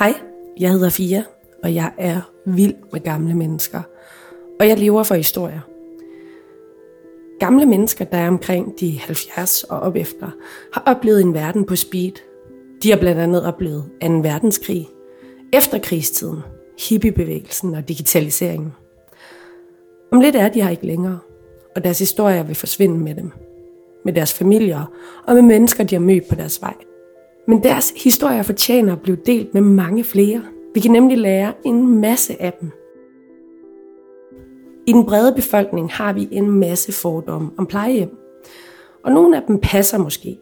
Hej, jeg hedder Fia, og jeg er vild med gamle mennesker. Og jeg lever for historier. Gamle mennesker, der er omkring de 70 og op efter, har oplevet en verden på speed. De har blandt andet oplevet 2. verdenskrig, efterkrigstiden, hippiebevægelsen og digitaliseringen. Om lidt er de her ikke længere, og deres historier vil forsvinde med dem. Med deres familier og med mennesker, de har mødt på deres vej. Men deres historier fortjener at blive delt med mange flere. Vi kan nemlig lære en masse af dem. I den brede befolkning har vi en masse fordomme om plejehjem. Og nogle af dem passer måske,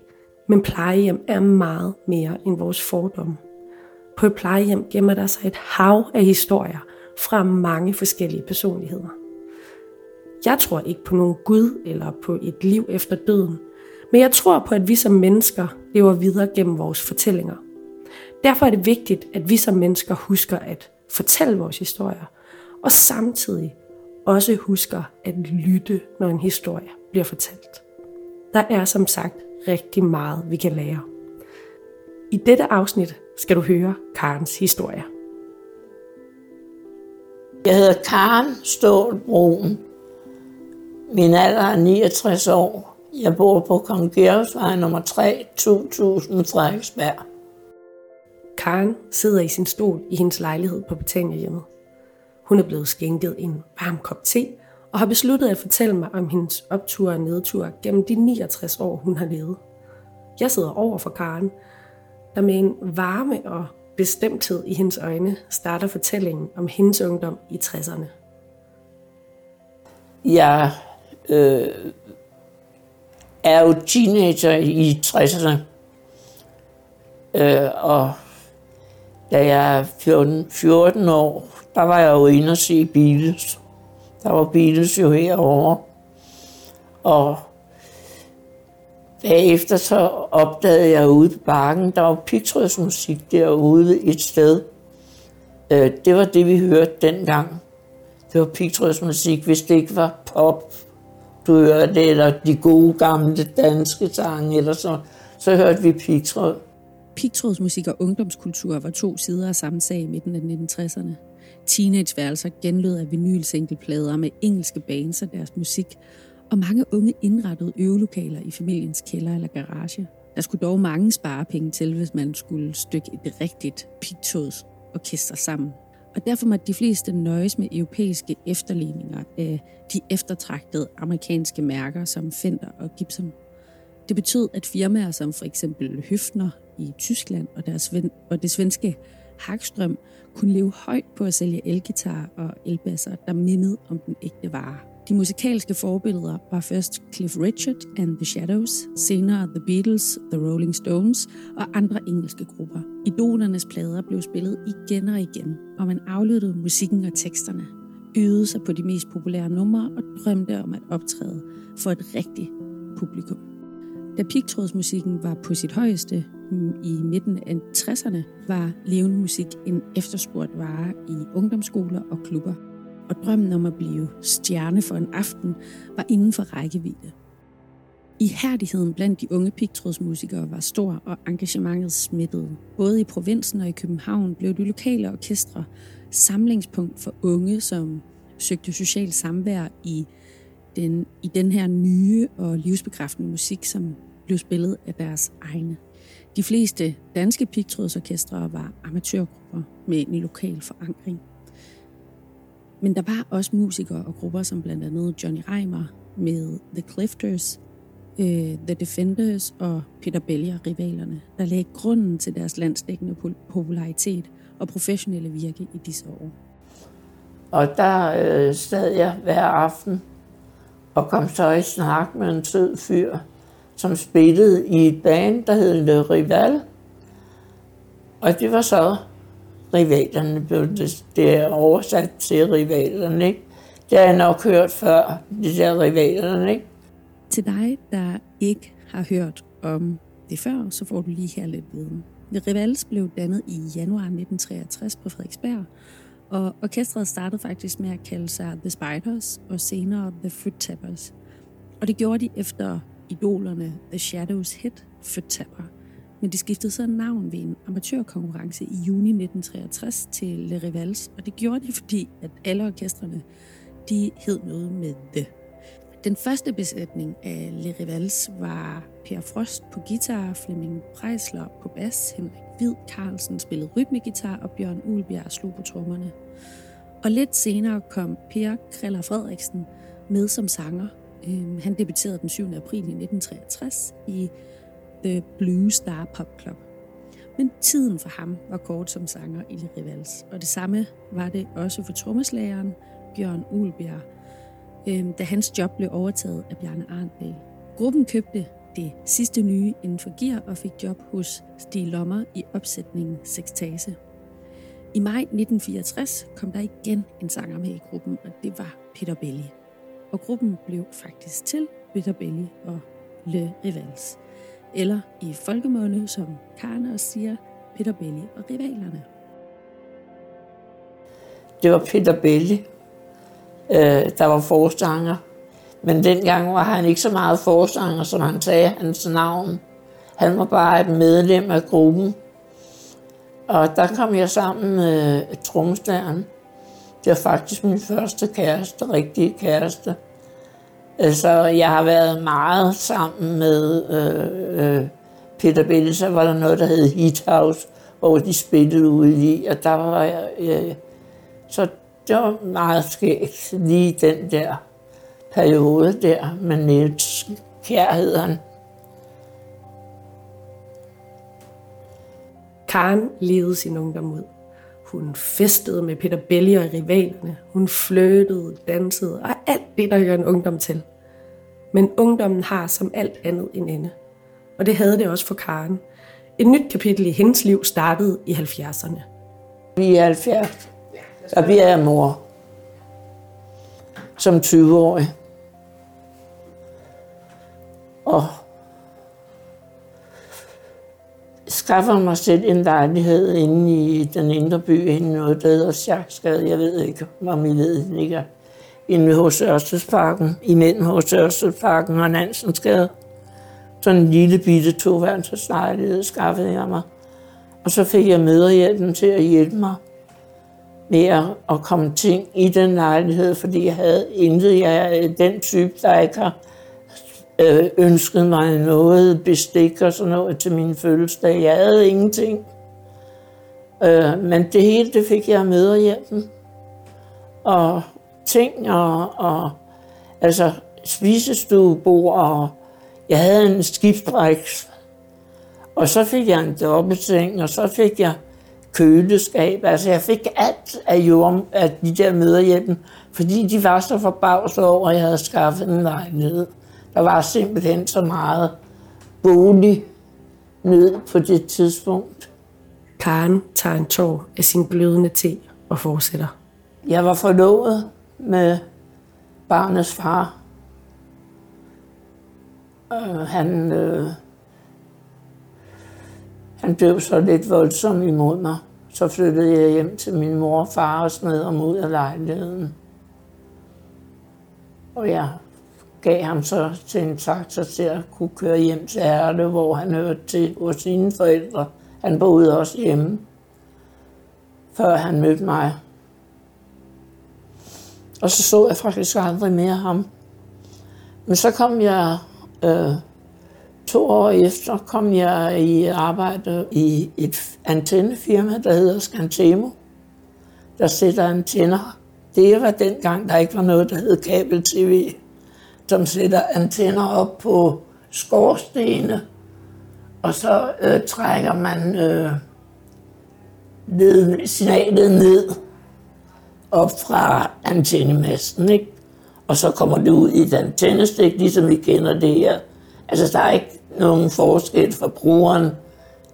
men plejehjem er meget mere end vores fordomme. På et plejehjem gemmer der sig et hav af historier fra mange forskellige personligheder. Jeg tror ikke på nogen Gud eller på et liv efter døden, men jeg tror på, at vi som mennesker lever videre gennem vores fortællinger. Derfor er det vigtigt, at vi som mennesker husker at fortælle vores historier, og samtidig også husker at lytte, når en historie bliver fortalt. Der er som sagt rigtig meget, vi kan lære. I dette afsnit skal du høre Karens historie. Jeg hedder Karen Stålbroen. Min alder er 69 år. Jeg bor på Kong Georgsvej nummer 3, 2000 Frederiksberg. Karen sidder i sin stol i hendes lejlighed på Betania Hun er blevet skænket en varm kop te og har besluttet at fortælle mig om hendes optur og nedtur gennem de 69 år, hun har levet. Jeg sidder over for Karen, der med en varme og bestemthed i hendes øjne starter fortællingen om hendes ungdom i 60'erne. Jeg øh, er jo teenager i 60'erne. Øh, og da jeg er 14, 14 år, der var jeg jo inde og se Beatles. Der var Beatles jo herovre. Og bagefter så opdagede jeg ude på bakken, der var pigtrådsmusik derude et sted. Øh, det var det, vi hørte dengang. Det var pigtrådsmusik, hvis det ikke var pop du hørte det, eller de gode gamle danske sange, eller så, så hørte vi pigtråd. Pigtrådsmusik og ungdomskultur var to sider af samme sag i midten af 1960'erne. Teenageværelser genlød af vinylsingleplader med engelske bands og deres musik, og mange unge indrettede øvelokaler i familiens kælder eller garage. Der skulle dog mange sparepenge til, hvis man skulle stykke et rigtigt pigtrådsorkester sammen og derfor måtte de fleste nøjes med europæiske efterligninger af de eftertragtede amerikanske mærker som Fender og Gibson. Det betød, at firmaer som for eksempel Høfner i Tyskland og, deres ven, og det svenske Hagstrøm kunne leve højt på at sælge elgitarer og elbasser, der mindede om den ægte vare. De musikalske forbilleder var først Cliff Richard and the Shadows, senere The Beatles, The Rolling Stones og andre engelske grupper. Idolernes plader blev spillet igen og igen, og man aflyttede musikken og teksterne, øvede sig på de mest populære numre og drømte om at optræde for et rigtigt publikum. Da pigtrådsmusikken var på sit højeste i midten af 60'erne, var levende musik en efterspurgt vare i ungdomsskoler og klubber og drømmen om at blive stjerne for en aften var inden for rækkevidde. Ihærdigheden blandt de unge pigtrådsmusikere var stor, og engagementet smittede. Både i provinsen og i København blev de lokale orkestre samlingspunkt for unge, som søgte social samvær i den, i den her nye og livsbekræftende musik, som blev spillet af deres egne. De fleste danske pigtrådsorkestre var amatørgrupper med en lokal forankring. Men der var også musikere og grupper som blandt andet Johnny Reimer med The Clifters, øh, The Defenders og Peter Bellier, rivalerne, der lagde grunden til deres landsdækkende popularitet og professionelle virke i disse år. Og der øh, sad jeg hver aften og kom så i snak med en sød fyr, som spillede i et band, der hed Le Rival. Og det var så rivalerne, blev det, det er oversat til rivalerne, ikke? Det har jeg nok hørt før, de der rivalerne, ikke? Til dig, der ikke har hørt om det før, så får du lige her lidt viden. The Rivals blev dannet i januar 1963 på Frederiksberg, og orkestret startede faktisk med at kalde sig The Spiders og senere The Foot Tappers. Og det gjorde de efter idolerne The Shadows hit Foot Tapper, men de skiftede så navn ved en amatørkonkurrence i juni 1963 til Le Rivals, og det gjorde de, fordi at alle orkestrene de hed noget med det. Den første besætning af Le Rivals var Per Frost på guitar, Flemming Preisler på bas, Henrik Hvid Carlsen spillede rytmegitar og Bjørn Ulbjerg slog på trommerne. Og lidt senere kom Per Kreller Frederiksen med som sanger. Øhm, han debuterede den 7. april 1963 i The Blue Star Pop Club. Men tiden for ham var kort som sanger i Le Rivals, og det samme var det også for trommeslageren Bjørn Ulbjerg, øh, da hans job blev overtaget af Bjarne Arndal. Gruppen købte det sidste nye inden for gear og fik job hos Stig Lommer i opsætningen Sextase. I maj 1964 kom der igen en sanger med i gruppen, og det var Peter Belli. Og gruppen blev faktisk til Peter Belli og Le Rivals. Eller i folkemåne, som Karen også siger, Peter Belli og rivalerne. Det var Peter Belli, øh, der var forstanger. Men dengang var han ikke så meget forstanger, som han sagde hans navn. Han var bare et medlem af gruppen. Og der kom jeg sammen med tromsdæren. Det var faktisk min første kæreste, rigtige kæreste. Så jeg har været meget sammen med øh, øh, Peter Bille. Så var der noget, der hed Heat House, hvor de spillede ude i. Og der var jeg... Øh, så det var meget skægt, lige den der periode der med Niels Kjær. Karen levede sin ungdom ud. Hun festede med Peter Belli og rivalerne. Hun flirtede, dansede og alt det, der gør en ungdom til. Men ungdommen har som alt andet en ende. Og det havde det også for Karen. Et nyt kapitel i hendes liv startede i 70'erne. Vi er 70. og vi er mor. Som 20-årig. Og skaffer mig selv en lejlighed inde i den indre by, inde noget, der hedder Sjaksgade, Jeg ved ikke, om I ved, det ligger inde hos Ørstedsparken, imellem hos Ørstedsparken og Nansensgade. Sådan en lille bitte toværelseslejlighed skaffede jeg mig. Og så fik jeg møderhjælpen til at hjælpe mig med at komme ting i den lejlighed, fordi jeg havde intet. Jeg er den type, der ikke har øh, ønsket mig noget bestik og sådan noget til min fødselsdag. Jeg havde ingenting. Øh, men det hele, det fik jeg med hjælpen. Og ting og, og altså spisestuebord og jeg havde en skibsbræk. Og så fik jeg en dobbeltseng, og så fik jeg køleskab. Altså jeg fik alt af jord af de der møderhjælpen, fordi de var så forbavset over, at jeg havde skaffet en lejlighed. Der var simpelthen så meget bolig ned på det tidspunkt. Karen tager en tår af sin glødende te og fortsætter. Jeg var forlovet med barnets far. Øh, han, øh, han blev så lidt voldsom imod mig. Så flyttede jeg hjem til min mor og far og smed ham ud af lejligheden. Og jeg gav ham så til en taxa til at kunne køre hjem til Herde, hvor han hørte til hos sine forældre. Han boede også hjemme, før han mødte mig. Og så så jeg faktisk aldrig mere ham. Men så kom jeg, øh, to år efter, kom jeg i arbejde i et antennefirma, der hedder Scantemo, der sætter antenner. Det var dengang, der ikke var noget, der hed kabel-tv som sætter antenner op på skorstene, og så øh, trækker man øh, ned, signalet ned op fra antennemasten, ikke? Og så kommer det ud i et antennestik, ligesom vi kender det her. Altså, der er ikke nogen forskel for brugeren.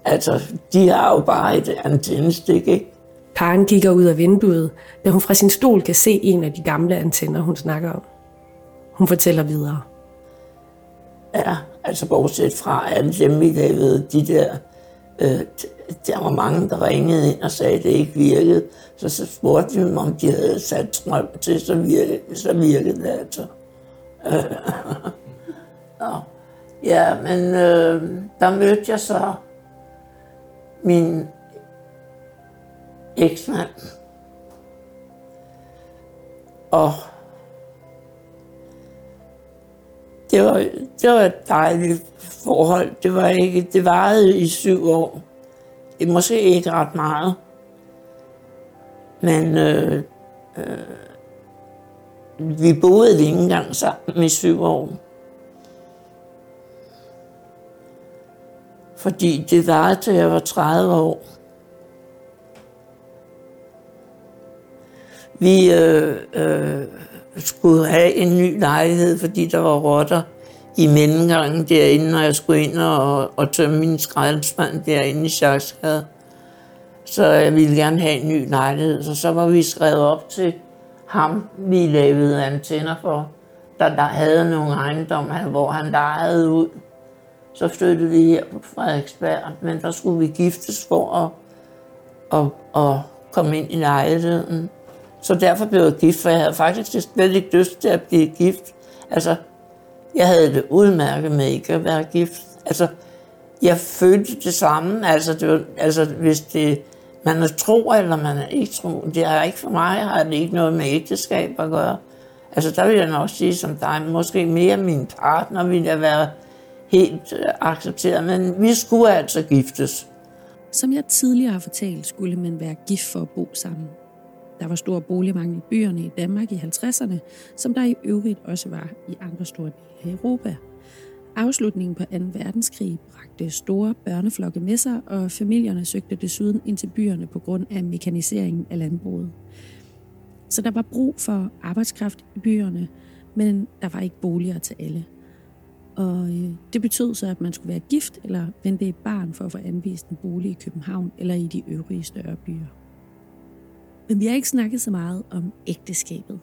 Altså, de har jo bare et antennestik, ikke? Karen kigger ud af vinduet, da hun fra sin stol kan se en af de gamle antenner, hun snakker om. Hun fortæller videre. Ja, altså bortset fra alle dem i dag ved, de der, øh, der var mange, der ringede ind og sagde, at det ikke virkede. Så, så spurgte vi dem, om de havde sat strøm til, så virkede, så virkede det altså. ja, men øh, der mødte jeg så min eksmand. Og det var, det var et dejligt forhold. Det var ikke, det varede i syv år. Det er måske ikke ret meget. Men øh, øh, vi boede ikke engang sammen i syv år. Fordi det var til jeg var 30 år. Vi øh, øh, skulle have en ny lejlighed, fordi der var rotter i mellemgangen derinde, når jeg skulle ind og, og tømme min skraldespand derinde i Sjaksgade. Så jeg ville gerne have en ny lejlighed. Så så var vi skrevet op til ham, vi lavede antenner for, der, der havde nogle ejendomme, hvor han lejede ud. Så flyttede vi her på Frederiksberg, men der skulle vi giftes for at, at, at komme ind i lejligheden. Så derfor blev jeg gift, for jeg havde faktisk slet ikke lyst til at blive gift. Altså, jeg havde det udmærket med ikke at være gift. Altså, jeg følte det samme. Altså, det var, altså hvis det, man er tro eller man er ikke tro, det er ikke for mig, har det ikke noget med ægteskab at gøre. Altså, der vil jeg nok sige som dig, måske mere min partner ville jeg være helt øh, accepteret, men vi skulle altså giftes. Som jeg tidligere har fortalt, skulle man være gift for at bo sammen. Der var stor boligmangel i byerne i Danmark i 50'erne, som der i øvrigt også var i andre store dele af Europa. Afslutningen på 2. verdenskrig bragte store børneflokke med sig, og familierne søgte desuden ind til byerne på grund af mekaniseringen af landbruget. Så der var brug for arbejdskraft i byerne, men der var ikke boliger til alle. Og øh, det betød så, at man skulle være gift eller vente et barn for at få anvist en bolig i København eller i de øvrige større byer. Men vi har ikke snakket så meget om ægteskabet.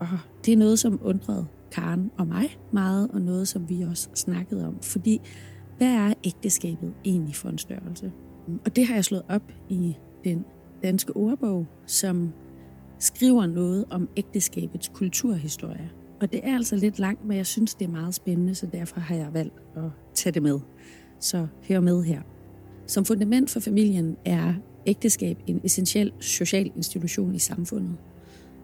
Og det er noget, som undrede Karen og mig meget, og noget, som vi også snakkede om. Fordi, hvad er ægteskabet egentlig for en størrelse? Og det har jeg slået op i den danske ordbog, som skriver noget om ægteskabets kulturhistorie. Og det er altså lidt langt, men jeg synes, det er meget spændende, så derfor har jeg valgt at tage det med. Så hør med her. Som fundament for familien er ægteskab en essentiel social institution i samfundet.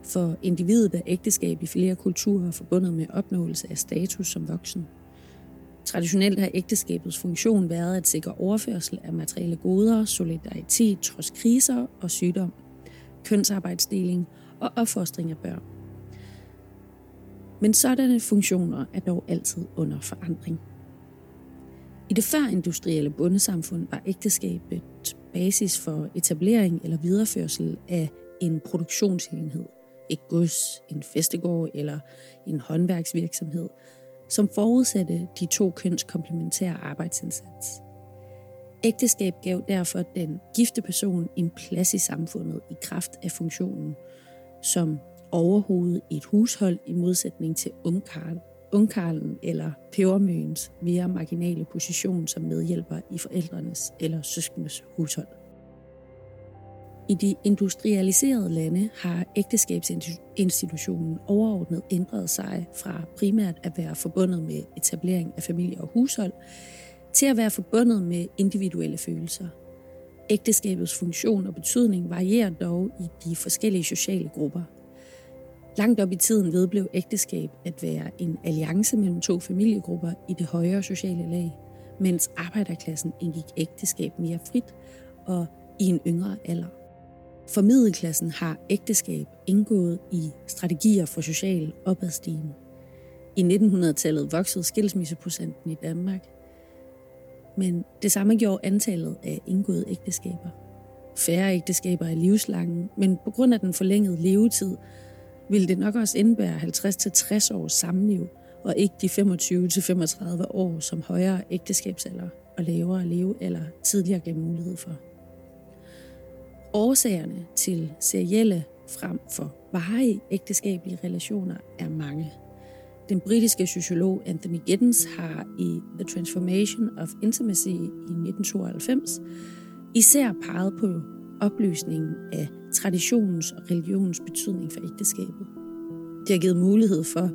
For individet er ægteskab i flere kulturer forbundet med opnåelse af status som voksen. Traditionelt har ægteskabets funktion været at sikre overførsel af materielle goder, solidaritet trods kriser og sygdom, kønsarbejdsdeling og opfostring af børn. Men sådanne funktioner er dog altid under forandring. I det førindustrielle bundesamfund var ægteskabet basis for etablering eller videreførsel af en produktionsenhed, et gods, en festegård eller en håndværksvirksomhed, som forudsatte de to køns komplementære arbejdsindsats. Ægteskab gav derfor den gifte person en plads i samfundet i kraft af funktionen som overhovedet i et hushold i modsætning til ungkarl, ungkarlen eller pebermøens mere marginale position som medhjælper i forældrenes eller søskendes hushold. I de industrialiserede lande har ægteskabsinstitutionen overordnet ændret sig fra primært at være forbundet med etablering af familie og hushold, til at være forbundet med individuelle følelser. Ægteskabets funktion og betydning varierer dog i de forskellige sociale grupper, Langt op i tiden vedblev ægteskab at være en alliance mellem to familiegrupper i det højere sociale lag, mens arbejderklassen indgik ægteskab mere frit og i en yngre alder. For middelklassen har ægteskab indgået i strategier for social opadstigen. I 1900-tallet voksede skilsmisseprocenten i Danmark, men det samme gjorde antallet af indgåede ægteskaber. Færre ægteskaber er livslange, men på grund af den forlængede levetid ville det nok også indbære 50-60 års samliv, og ikke de 25-35 år som højere ægteskabsalder og lavere levealder tidligere gav mulighed for. Årsagerne til serielle frem for varige ægteskabelige relationer er mange. Den britiske sociolog Anthony Giddens har i The Transformation of Intimacy i 1992 især peget på opløsningen af traditionens og religionens betydning for ægteskabet. Det har givet mulighed for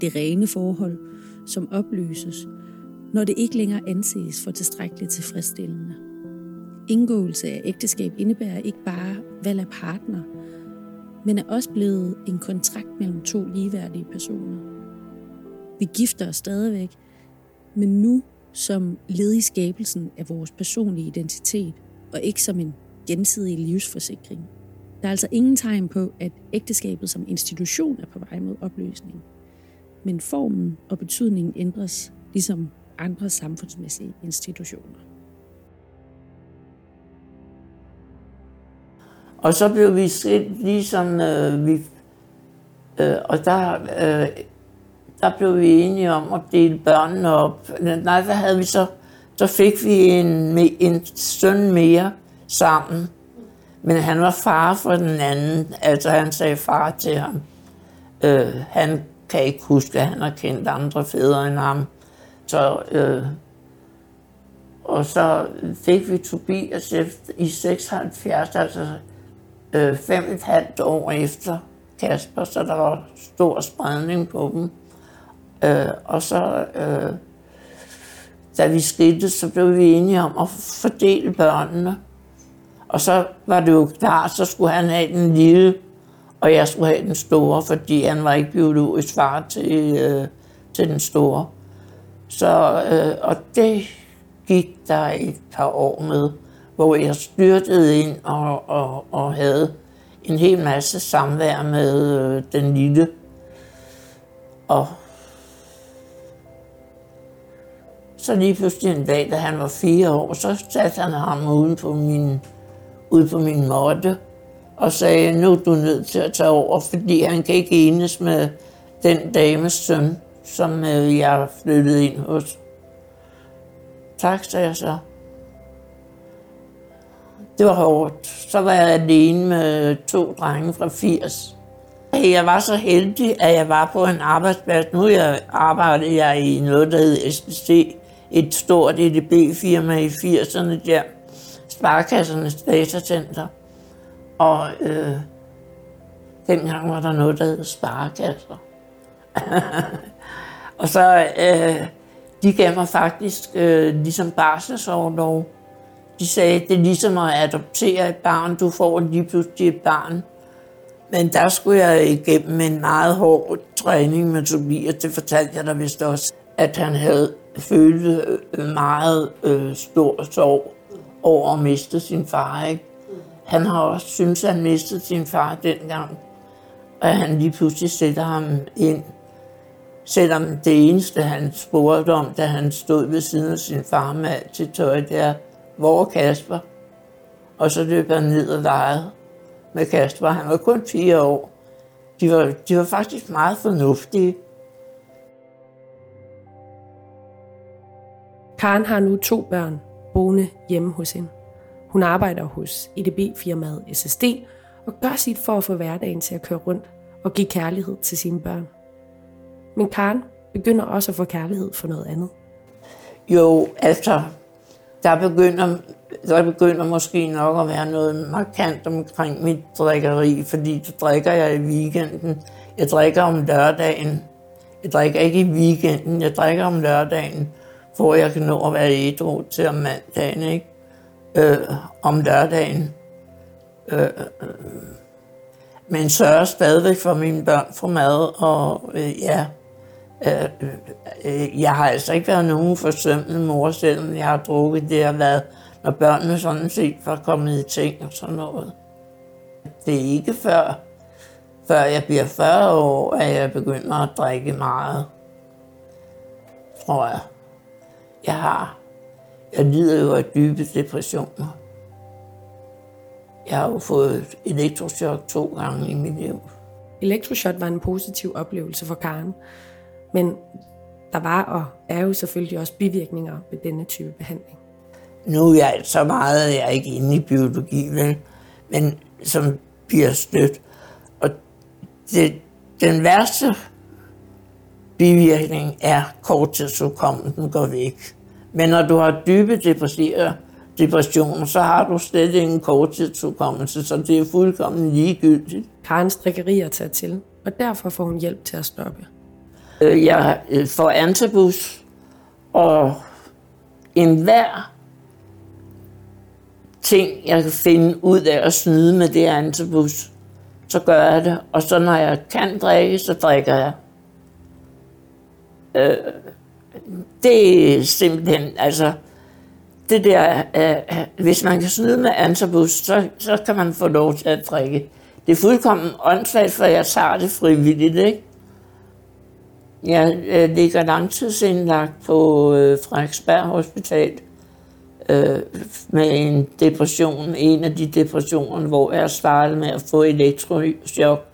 det rene forhold, som opløses, når det ikke længere anses for tilstrækkeligt tilfredsstillende. Indgåelse af ægteskab indebærer ikke bare valg af partner, men er også blevet en kontrakt mellem to ligeværdige personer. Vi gifter os stadigvæk, men nu som led i skabelsen af vores personlige identitet, og ikke som en gensidig livsforsikring. Der er altså ingen tegn på, at ægteskabet som institution er på vej mod opløsning. Men formen og betydningen ændres, ligesom andre samfundsmæssige institutioner. Og så blev vi skilt ligesom øh, vi, øh, og der, øh, der blev vi enige om at dele børnene op. Nej, hvad havde vi så? Så fik vi en, en søn mere sammen. Men han var far for den anden. Altså han sagde far til ham. Øh, han kan ikke huske, at han har kendt andre fædre end ham. Så, øh, og så fik vi Tobias i 76, altså øh, fem et halvt år efter Kasper, så der var stor spredning på dem. Øh, og så, øh, da vi skete, så blev vi enige om at fordele børnene. Og så var det jo klart, så skulle han have den lille, og jeg skulle have den store, fordi han var ikke biologisk far til, øh, til den store. Så, øh, og det gik der et par år med, hvor jeg styrtede ind og, og, og havde en hel masse samvær med øh, den lille. Og så lige pludselig en dag, da han var fire år, så satte han ham uden på min, ud på min måtte og sagde, nu er du nødt til at tage over, fordi han kan ikke enes med den dames søn, som øh, jeg flyttede ind hos. Tak, sagde jeg så. Det var hårdt. Så var jeg alene med to drenge fra 80. Jeg var så heldig, at jeg var på en arbejdsplads. Nu jeg arbejdede jeg i noget, der hed SBC, et stort EDB-firma i 80'erne der. Sparkassernes datacenter. Og øh, dengang var der noget, der hed Sparekasser. og så, øh, de gav mig faktisk øh, ligesom barselsårlov. De sagde, det er ligesom at adoptere et barn. Du får lige pludselig et barn. Men der skulle jeg igennem en meget hård træning med Tobias. Det fortalte jeg dig vist også, at han havde følt øh, meget øh, stor sorg over at miste sin far. Ikke? Han har også syntes, at han mistede sin far dengang. Og han lige pludselig sætter ham ind. Selvom det eneste, han spurgte om, da han stod ved siden af sin far med alt til tøj, det er, hvor Kasper? Og så løb han ned og legede med Kasper. Han var kun fire år. De var, de var faktisk meget fornuftige. Karen har nu to børn boende hjemme hos hende. Hun arbejder hos EDB-firmaet SSD og gør sit for at få hverdagen til at køre rundt og give kærlighed til sine børn. Men Karen begynder også at få kærlighed for noget andet. Jo, altså, der begynder, der begynder måske nok at være noget markant omkring mit drikkeri, fordi så drikker jeg i weekenden. Jeg drikker om lørdagen. Jeg drikker ikke i weekenden, jeg drikker om lørdagen, hvor jeg kan nå at være ædru til om mandagen, ikke? Øh, om lørdagen. Øh, men sørger stadigvæk for mine børn for mad, og øh, ja, øh, øh, øh, jeg har altså ikke været nogen forsømmende mor, selvom jeg har drukket. Det har været, når børnene sådan set var kommet i ting og sådan noget. Det er ikke før, før jeg bliver 40 år, at jeg begynder at drikke meget. Tror jeg. Jeg har. Jeg lider jo af dybe depressioner. Jeg har jo fået elektrochok to gange i mit liv. Elektrochok var en positiv oplevelse for Karen, men der var og er jo selvfølgelig også bivirkninger ved denne type behandling. Nu er jeg så meget, jeg er ikke inde i biologi, vel? men som bliver stødt. Og det, den værste bivirkning er korttidsudkommelsen går væk. Men når du har dybe depressioner, så har du slet ingen korttidsudkommelse, så det er fuldkommen ligegyldigt. Karens drikkerier tager til, og derfor får hun hjælp til at stoppe. Øh, jeg øh, får antabus, og enhver ting, jeg kan finde ud af at snyde med det antabus, så gør jeg det. Og så når jeg kan drikke, så drikker jeg. Øh, det er simpelthen, altså, det der, øh, hvis man kan snyde med antabus, så, så kan man få lov til at drikke. Det er fuldkommen åndssvagt, for jeg tager det frivilligt, ikke? Jeg øh, ligger langtidsindlagt på øh, Frederiksberg Hospital øh, med en depression, en af de depressioner, hvor jeg startede med at få elektrochok,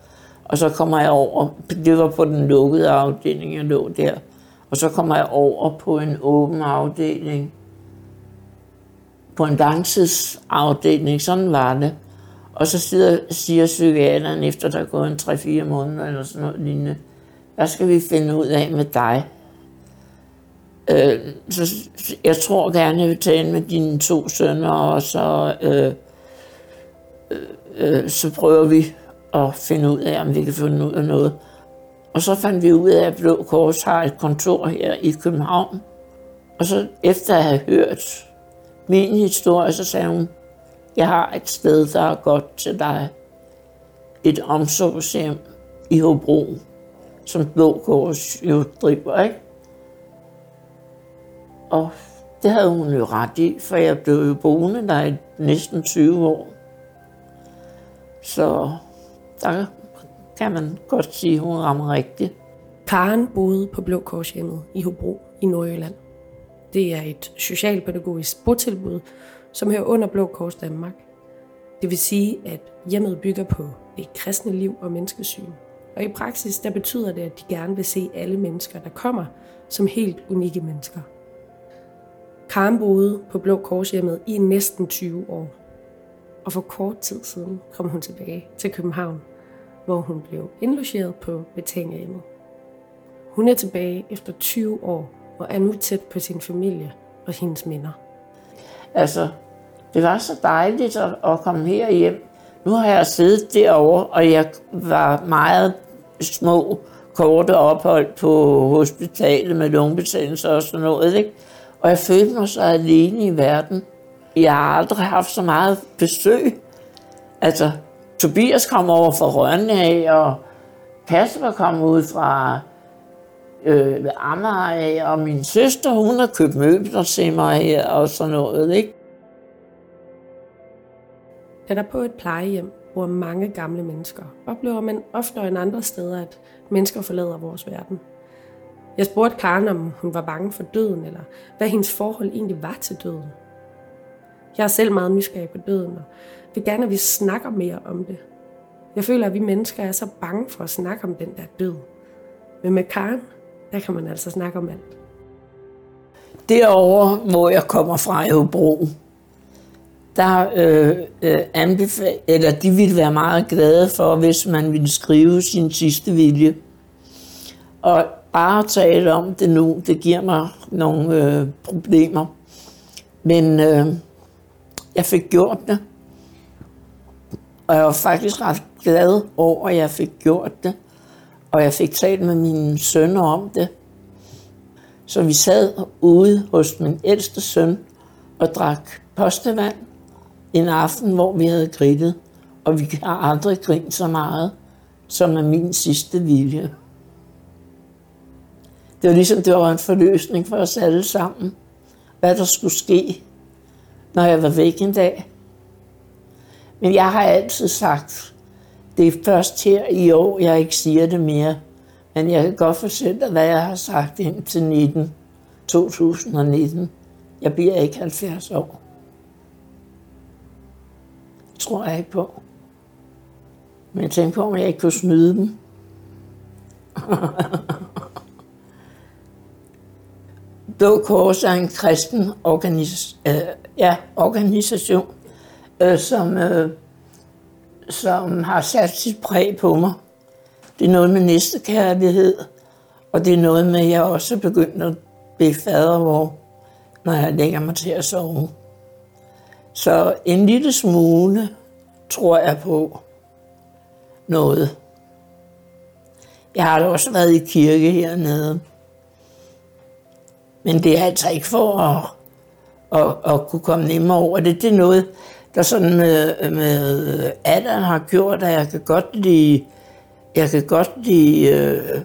og så kommer jeg over, det var på den lukkede afdeling, jeg lå der, og så kommer jeg over på en åben afdeling, på en langtidsafdeling, sådan var det. Og så siger, siger psykiateren, efter der er gået en 3-4 måneder eller sådan noget lignende, hvad skal vi finde ud af med dig? Øh, så jeg tror gerne, jeg vil tale med dine to sønner, og så, øh, øh, øh, så prøver vi at finde ud af, om vi kan finde ud af noget. Og så fandt vi ud af, at Blå Kors har et kontor her i København. Og så efter at have hørt min historie, så sagde hun, jeg har et sted, der er godt til dig. Et omsorgshjem i Hobro, som Blå Kors jo driver, ikke? Og det havde hun jo ret i, for jeg blev jo boende der i næsten 20 år. Så der kan man godt sige, hun rammer rigtigt. Karen boede på Blå Korshjemmet i Hobro i Nordjylland. Det er et socialpædagogisk botilbud, som hører under Blå Kors Danmark. Det vil sige, at hjemmet bygger på det kristne liv og menneskesyn. Og i praksis der betyder det, at de gerne vil se alle mennesker, der kommer, som helt unikke mennesker. Karen boede på Blå Korshjemmet i næsten 20 år. Og for kort tid siden kom hun tilbage til København, hvor hun blev indlogeret på Betaniahjemmet. Hun er tilbage efter 20 år og er nu tæt på sin familie og hendes minder. Altså, det var så dejligt at, at komme her hjem. Nu har jeg siddet derovre, og jeg var meget små, korte ophold på hospitalet med lungebetændelse og sådan noget. Ikke? Og jeg følte mig så alene i verden. Jeg har aldrig haft så meget besøg. Altså, Tobias kom over fra Rønne af, og Kasper kom ud fra øh, Amager af, og min søster, hun har købt møbler til mig her og sådan noget, ikke? Da der på et plejehjem bor mange gamle mennesker, oplever man oftere end andre steder, at mennesker forlader vores verden. Jeg spurgte Karen, om hun var bange for døden, eller hvad hendes forhold egentlig var til døden. Jeg er selv meget nysgerrig på døden, og vil gerne, at vi snakker mere om det. Jeg føler, at vi mennesker er så bange for at snakke om den der død. Men med Karen, der kan man altså snakke om alt. Derovre, hvor jeg kommer fra i Hobro, der øh, øh, anbefal, eller de ville være meget glade for, hvis man ville skrive sin sidste vilje. Og bare tale om det nu, det giver mig nogle øh, problemer. Men øh, jeg fik gjort det. Og jeg var faktisk ret glad over, at jeg fik gjort det. Og jeg fik talt med mine sønner om det. Så vi sad ude hos min ældste søn og drak postevand en aften, hvor vi havde grillet. Og vi har aldrig grint så meget, som er min sidste vilje. Det var ligesom, det var en forløsning for os alle sammen. Hvad der skulle ske, når jeg var væk en dag. Men jeg har altid sagt, det er først her i år, jeg ikke siger det mere. Men jeg kan godt fortælle hvad jeg har sagt indtil 19, 2019. Jeg bliver ikke 70 år. Det tror jeg ikke på. Men jeg tænkte på, om jeg ikke kunne snyde dem. Blå Kors er en kristen organis- øh, ja, organisation, øh, som, øh, som har sat sit præg på mig. Det er noget med næstekærlighed, og det er noget med, at jeg også er begyndt at bede fader, hvor, når jeg lægger mig til at sove. Så en lille smule tror jeg på noget. Jeg har da også været i kirke hernede. Men det er altså ikke for at, at, at kunne komme nemmere over det. Det er noget, der sådan med, med øh, alderen har gjort, at jeg kan godt lide, jeg kan godt lide øh,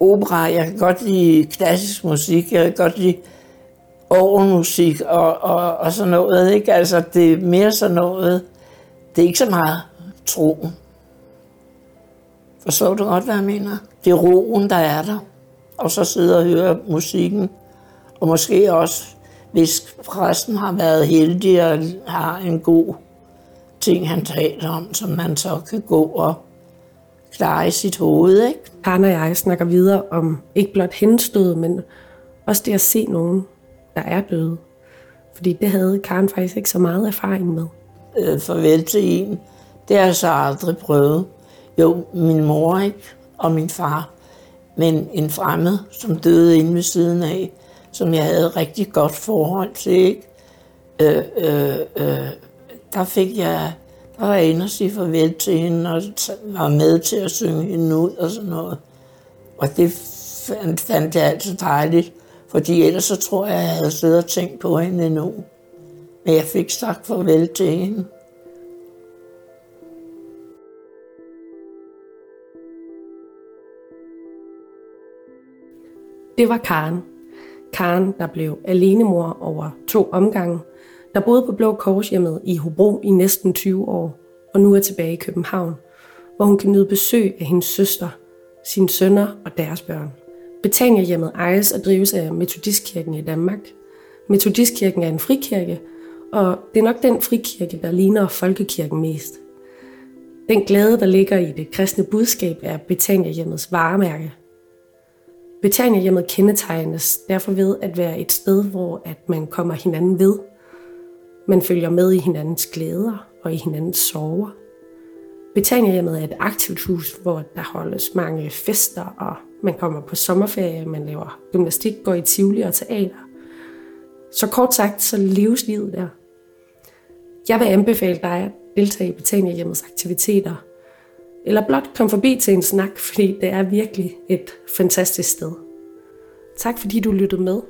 opera, jeg kan godt lide klassisk musik, jeg kan godt lide orgelmusik og, og, og sådan noget. Ikke? Altså, det er mere sådan noget, det er ikke så meget tro. Forstår du godt, hvad jeg mener? Det er roen, der er der. Og så sidde og høre musikken. Og måske også, hvis præsten har været heldig og har en god ting, han taler om, som man så kan gå og klare i sit hoved. Ikke? Karen og jeg snakker videre om ikke blot hendes død, men også det at se nogen, der er døde. Fordi det havde Karen faktisk ikke så meget erfaring med. Øh, farvel til en, det har jeg så aldrig prøvet. Jo, min mor ikke, og min far. Men en fremmed, som døde inde ved siden af, som jeg havde rigtig godt forhold til, ikke? Øh, øh, øh, der fik jeg, der var jeg inde og sige farvel til hende, og var med til at synge hende ud og sådan noget. Og det fandt, fandt jeg altid dejligt, fordi ellers så tror jeg, jeg havde siddet og tænkt på hende endnu. Men jeg fik sagt farvel til hende. Det var Karen. Karen, der blev alenemor over to omgange, der boede på Blå Korshjemmet i Hobro i næsten 20 år, og nu er tilbage i København, hvor hun kan nyde besøg af hendes søster, sine sønner og deres børn. Betaniahjemmet ejes og drives af Metodistkirken i Danmark. Metodistkirken er en frikirke, og det er nok den frikirke, der ligner folkekirken mest. Den glæde, der ligger i det kristne budskab, er Betaniahjemmets varemærke. Betania-hjemmet kendetegnes derfor ved at være et sted, hvor at man kommer hinanden ved. Man følger med i hinandens glæder og i hinandens sorger. Betania-hjemmet er et aktivt hus, hvor der holdes mange fester, og man kommer på sommerferie, man laver gymnastik, går i Tivoli og teater. Så kort sagt, så leves livet der. Jeg vil anbefale dig at deltage i Betaniahjemmets aktiviteter, eller blot kom forbi til en snak, fordi det er virkelig et fantastisk sted. Tak fordi du lyttede med.